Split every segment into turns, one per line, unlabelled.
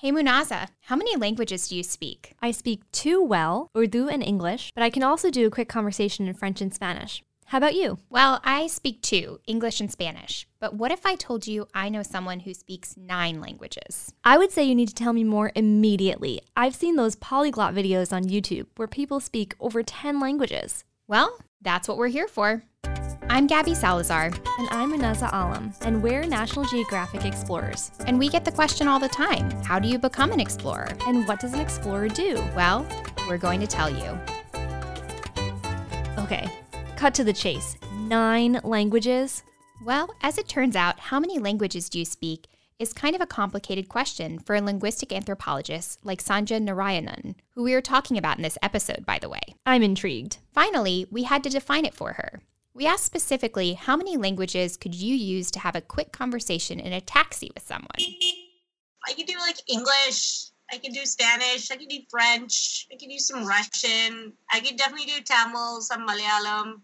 Hey Munaza, how many languages do you speak?
I speak two well, Urdu and English, but I can also do a quick conversation in French and Spanish. How about you?
Well, I speak two, English and Spanish. But what if I told you I know someone who speaks nine languages?
I would say you need to tell me more immediately. I've seen those polyglot videos on YouTube where people speak over 10 languages.
Well, that's what we're here for. I'm Gabby Salazar.
And I'm Munaza Alam, and we're National Geographic Explorers.
And we get the question all the time how do you become an explorer?
And what does an explorer do?
Well, we're going to tell you.
Okay, cut to the chase. Nine languages?
Well, as it turns out, how many languages do you speak is kind of a complicated question for a linguistic anthropologist like Sandhya Narayanan, who we are talking about in this episode, by the way.
I'm intrigued.
Finally, we had to define it for her. We asked specifically how many languages could you use to have a quick conversation in a taxi with someone?
I could do like English, I could do Spanish, I could do French, I could do some Russian, I could definitely do Tamil, some Malayalam,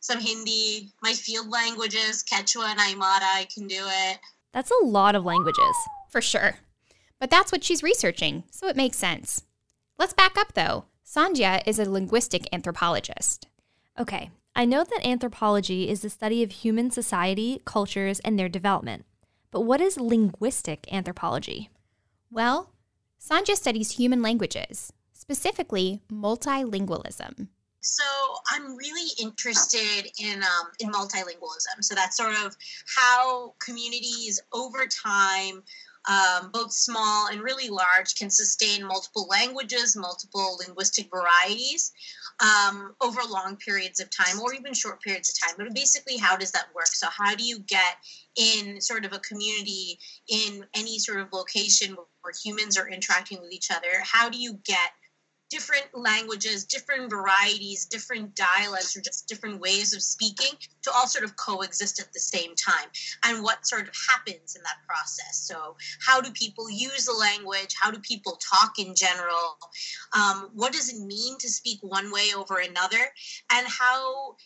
some Hindi, my field languages, Quechua and Aymara, I can do it.
That's a lot of languages.
For sure. But that's what she's researching, so it makes sense. Let's back up though. Sandhya is a linguistic anthropologist.
Okay, I know that anthropology is the study of human society, cultures, and their development. But what is linguistic anthropology?
Well, Sandhya studies human languages, specifically multilingualism.
So I'm really interested in um, in multilingualism. So that's sort of how communities over time um, both small and really large, can sustain multiple languages, multiple linguistic varieties um, over long periods of time or even short periods of time. But basically, how does that work? So, how do you get in sort of a community in any sort of location where humans are interacting with each other? How do you get different languages, different varieties, different dialects, or just different ways of speaking to all sort of coexist at the same time. And what sort of happens in that process. So, how do people use the language? How do people talk in general? Um, what does it mean to speak one way over another? And how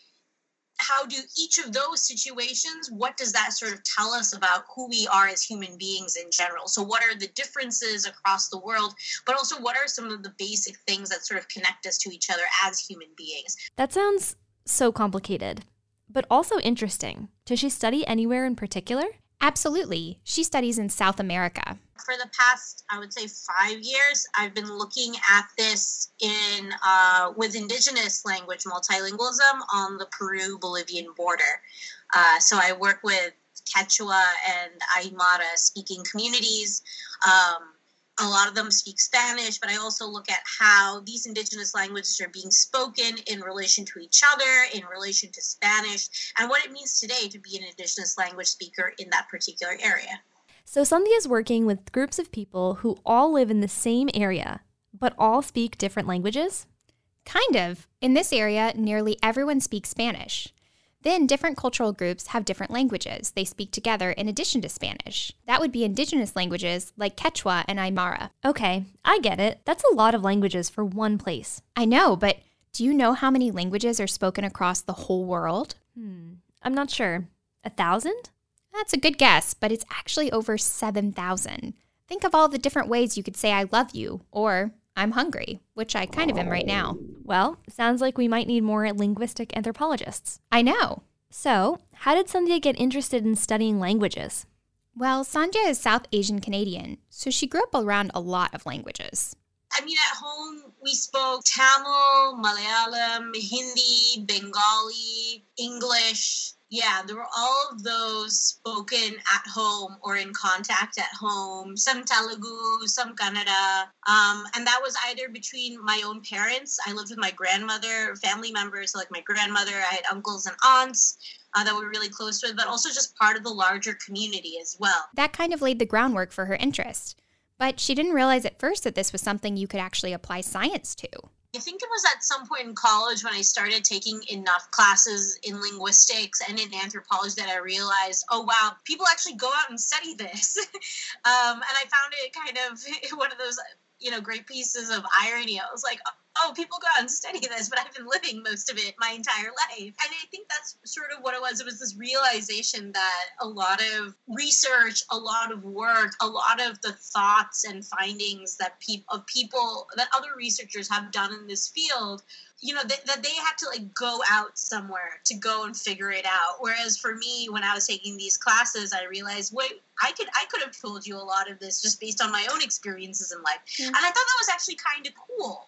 how do each of those situations what does that sort of tell us about who we are as human beings in general? So what are the differences across the world but also what are some of the basic things that sort of connect us to each other as human beings?
That sounds so complicated but also interesting. Does she study anywhere in particular?
Absolutely. She studies in south america
for the past, I would say, five years, I've been looking at this in uh, with indigenous language multilingualism on the Peru-Bolivian border. Uh, so I work with Quechua and Aymara speaking communities. Um, a lot of them speak Spanish, but I also look at how these indigenous languages are being spoken in relation to each other, in relation to Spanish, and what it means today to be an indigenous language speaker in that particular area.
So Sandhya is working with groups of people who all live in the same area, but all speak different languages?
Kind of. In this area, nearly everyone speaks Spanish. Then different cultural groups have different languages they speak together in addition to Spanish. That would be indigenous languages like Quechua and Aymara.
Okay, I get it. That's a lot of languages for one place.
I know, but do you know how many languages are spoken across the whole world?
Hmm, I'm not sure. A thousand?
That's a good guess, but it's actually over 7,000. Think of all the different ways you could say I love you or I'm hungry, which I kind of am right now.
Well, sounds like we might need more linguistic anthropologists.
I know.
So, how did Sandhya get interested in studying languages?
Well, Sandhya is South Asian Canadian, so she grew up around a lot of languages.
I mean, at home, we spoke Tamil, Malayalam, Hindi, Bengali, English, yeah, there were all of those spoken at home or in contact at home, some Telugu, some Kannada. Um, and that was either between my own parents. I lived with my grandmother, family members, so like my grandmother, I had uncles and aunts. Uh, that we were really close with, but also just part of the larger community as well.
That kind of laid the groundwork for her interest. But she didn't realize at first that this was something you could actually apply science to.
I think it was at some point in college when I started taking enough classes in linguistics and in anthropology that I realized, oh wow, people actually go out and study this. um, and I found it kind of one of those, you know, great pieces of irony. I was like, oh, people go out and study this, but I've been living most of it my entire life. And I think that's sort of what it was. It was this realization that a lot of research, a lot of work, a lot of the thoughts and findings that people of people that other researchers have done in this field you know that, that they had to like go out somewhere to go and figure it out whereas for me when i was taking these classes i realized wait i could i could have told you a lot of this just based on my own experiences in life mm-hmm. and i thought that was actually kind of cool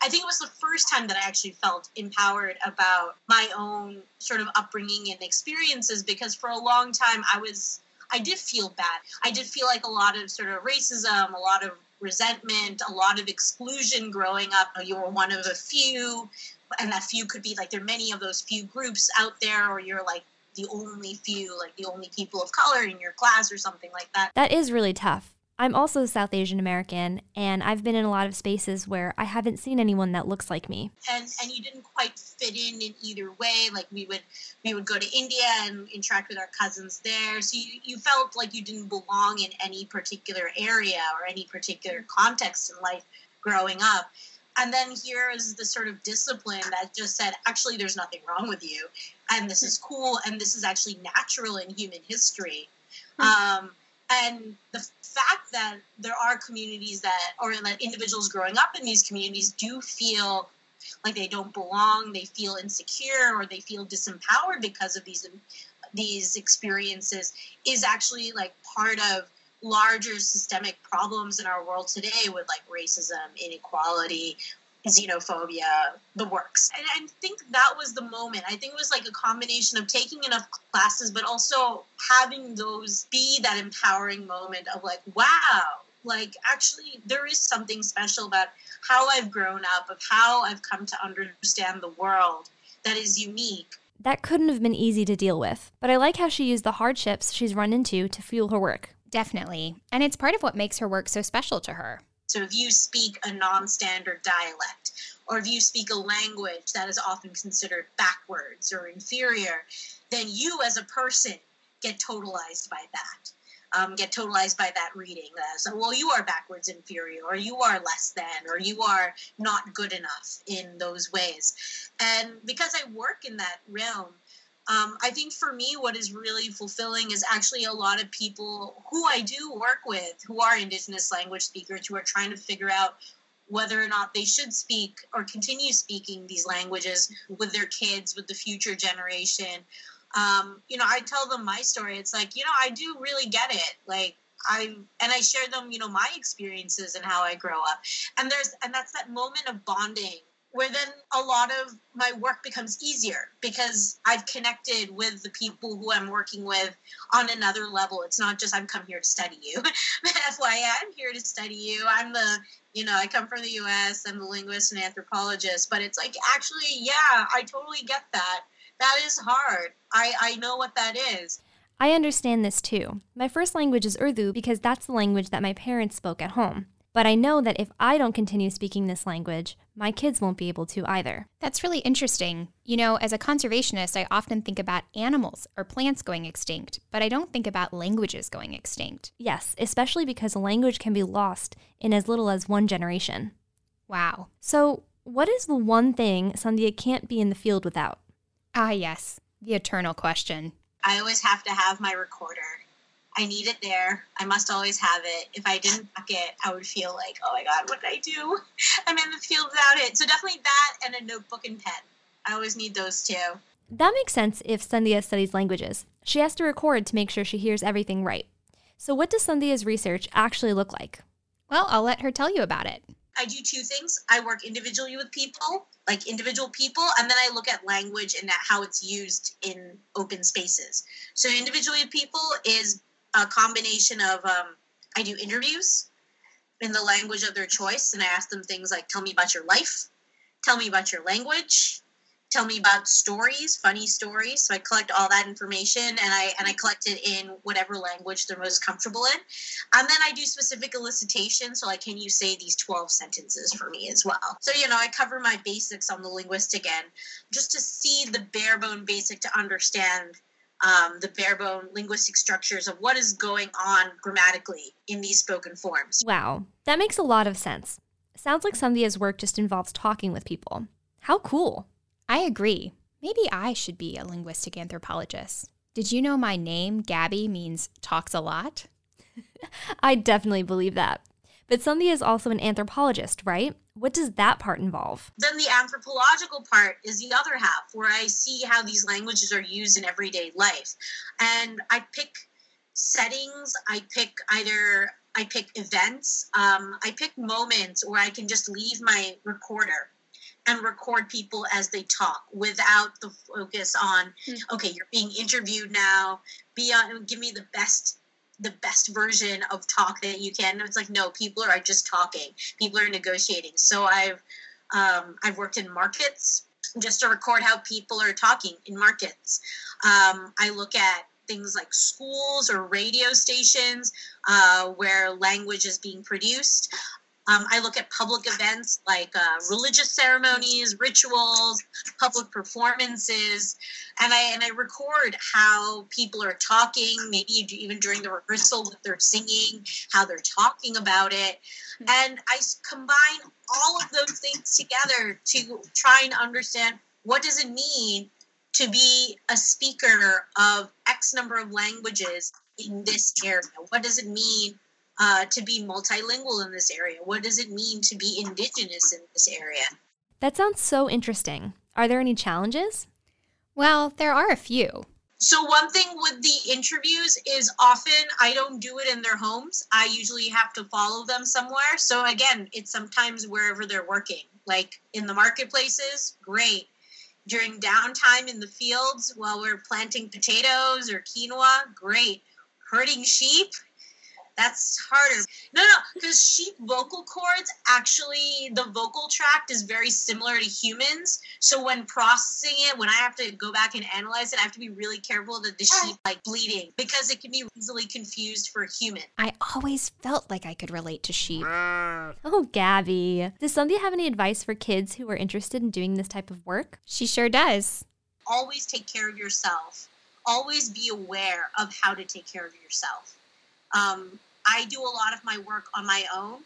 I think it was the first time that I actually felt empowered about my own sort of upbringing and experiences because for a long time I was I did feel bad. I did feel like a lot of sort of racism, a lot of resentment, a lot of exclusion growing up. You were one of a few, and that few could be like there are many of those few groups out there, or you're like the only few, like the only people of color in your class, or something like that.
That is really tough. I'm also South Asian American, and I've been in a lot of spaces where I haven't seen anyone that looks like me.
And and you didn't quite fit in in either way. Like we would we would go to India and interact with our cousins there, so you, you felt like you didn't belong in any particular area or any particular context in life growing up. And then here is the sort of discipline that just said, actually, there's nothing wrong with you, and this is cool, and this is actually natural in human history. Hmm. Um, and the fact that there are communities that or that individuals growing up in these communities do feel like they don't belong they feel insecure or they feel disempowered because of these these experiences is actually like part of larger systemic problems in our world today with like racism inequality xenophobia, the works. And I think that was the moment. I think it was like a combination of taking enough classes, but also having those be that empowering moment of like, wow, like actually there is something special about how I've grown up, of how I've come to understand the world that is unique.
That couldn't have been easy to deal with, but I like how she used the hardships she's run into to fuel her work.
Definitely. And it's part of what makes her work so special to her.
So if you speak a non standard dialect, or if you speak a language that is often considered backwards or inferior, then you as a person get totalized by that. Um, get totalized by that reading. That so, well, you are backwards inferior, or you are less than, or you are not good enough in those ways. And because I work in that realm, um, I think for me, what is really fulfilling is actually a lot of people who I do work with who are Indigenous language speakers who are trying to figure out whether or not they should speak or continue speaking these languages with their kids, with the future generation. Um, you know, I tell them my story. It's like, you know, I do really get it. Like, I and I share them, you know, my experiences and how I grow up. And there's and that's that moment of bonding where then a lot of my work becomes easier because I've connected with the people who I'm working with on another level. It's not just I'm come here to study you. FYI, I'm here to study you. I'm the, you know, I come from the US, I'm the linguist and anthropologist, but it's like actually, yeah, I totally get that. That is hard. I, I know what that is.
I understand this too. My first language is Urdu because that's the language that my parents spoke at home. But I know that if I don't continue speaking this language, my kids won't be able to either.
That's really interesting. You know, as a conservationist, I often think about animals or plants going extinct, but I don't think about languages going extinct.
Yes, especially because a language can be lost in as little as one generation.
Wow.
So, what is the one thing Sandhya can't be in the field without?
Ah, yes, the eternal question.
I always have to have my recorder. I need it there. I must always have it. If I didn't pack it, I would feel like, oh my God, what did I do? I'm in the field without it. So definitely that and a notebook and pen. I always need those too.
That makes sense if Sandhya studies languages. She has to record to make sure she hears everything right. So, what does Sandhya's research actually look like?
Well, I'll let her tell you about it.
I do two things. I work individually with people, like individual people, and then I look at language and how it's used in open spaces. So, individually with people is a combination of um, I do interviews in the language of their choice, and I ask them things like, "Tell me about your life," "Tell me about your language," "Tell me about stories, funny stories." So I collect all that information, and I and I collect it in whatever language they're most comfortable in, and then I do specific elicitation. So like, can you say these twelve sentences for me as well? So you know, I cover my basics on the linguistic end, just to see the bare bone basic to understand um, the bare bone linguistic structures of what is going on grammatically in these spoken forms.
Wow, that makes a lot of sense. Sounds like Sandhya's work just involves talking with people. How cool.
I agree. Maybe I should be a linguistic anthropologist. Did you know my name, Gabby, means talks a lot?
I definitely believe that. But Sandhya is also an anthropologist, right? What does that part involve?
Then the anthropological part is the other half, where I see how these languages are used in everyday life. And I pick settings, I pick either I pick events, um, I pick moments where I can just leave my recorder and record people as they talk without the focus on mm-hmm. okay you're being interviewed now be on give me the best the best version of talk that you can. And it's like, no, people are just talking. People are negotiating. So I've um, I've worked in markets just to record how people are talking in markets. Um, I look at things like schools or radio stations uh, where language is being produced. Um, I look at public events like uh, religious ceremonies, rituals, public performances, and I and I record how people are talking, maybe even during the rehearsal, what they're singing, how they're talking about it, hmm. and I combine all of those things together to try and understand what does it mean to be a speaker of X number of languages in this area. What does it mean uh, to be multilingual in this area? What does it mean to be indigenous in this area?
That sounds so interesting. Are there any challenges?
Well, there are a few.
So, one thing with the interviews is often I don't do it in their homes. I usually have to follow them somewhere. So, again, it's sometimes wherever they're working, like in the marketplaces, great. During downtime in the fields while we're planting potatoes or quinoa, great. Herding sheep, that's harder. No, no, because sheep vocal cords actually the vocal tract is very similar to humans. So when processing it, when I have to go back and analyze it, I have to be really careful that the sheep like bleeding because it can be easily confused for a human.
I always felt like I could relate to sheep.
Oh, Gabby. Does Sandhya have any advice for kids who are interested in doing this type of work?
She sure does.
Always take care of yourself. Always be aware of how to take care of yourself. Um, I do a lot of my work on my own.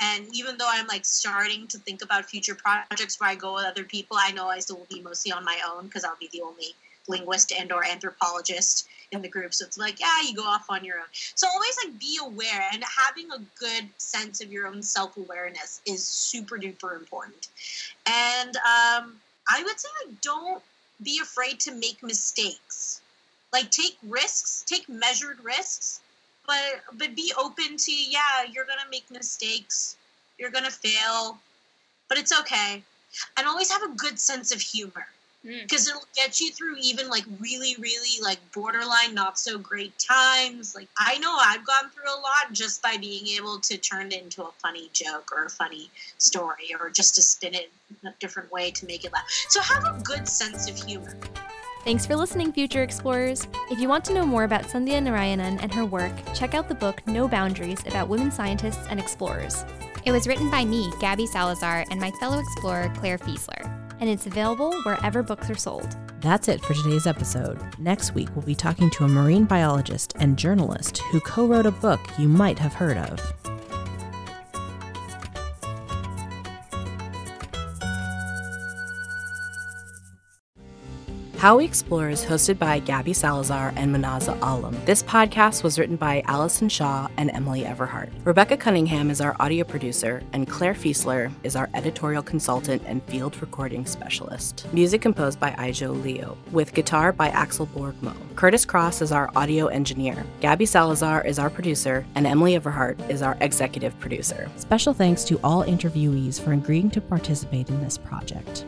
And even though I'm like starting to think about future projects where I go with other people, I know I still will be mostly on my own because I'll be the only linguist and or anthropologist in the group. So it's like, yeah, you go off on your own. So always like be aware and having a good sense of your own self awareness is super duper important. And um, I would say like don't be afraid to make mistakes. Like take risks, take measured risks but but be open to yeah you're gonna make mistakes. You're gonna fail but it's okay. And always have a good sense of humor. Because mm. it'll get you through even like really really like borderline not so great times. Like i know i've gone through a lot just by being able to turn it into a funny joke or a funny story or just to spin it in a different way to make it laugh. So have a good sense of humor
Thanks for listening, future explorers. If you want to know more about Sandhya Narayanan and her work, check out the book No Boundaries about women scientists and explorers.
It was written by me, Gabby Salazar, and my fellow explorer, Clare Fieseler.
And it's available wherever books are sold.
That's it for today's episode. Next week, we'll be talking to a marine biologist and journalist who co wrote a book you might have heard of. How We Explore is hosted by Gabby Salazar and Munaza Alam. This podcast was written by Allison Shaw and Emily Everhart. Rebecca Cunningham is our audio producer, and Clare Fieseler is our editorial consultant and field recording specialist. Music composed by Ijo Leo, with guitar by Axel Borgmo. Curtis Cross is our audio engineer. Gabby Salazar is our producer, and Emily Everhart is our executive producer. Special thanks to all interviewees for agreeing to participate in this project.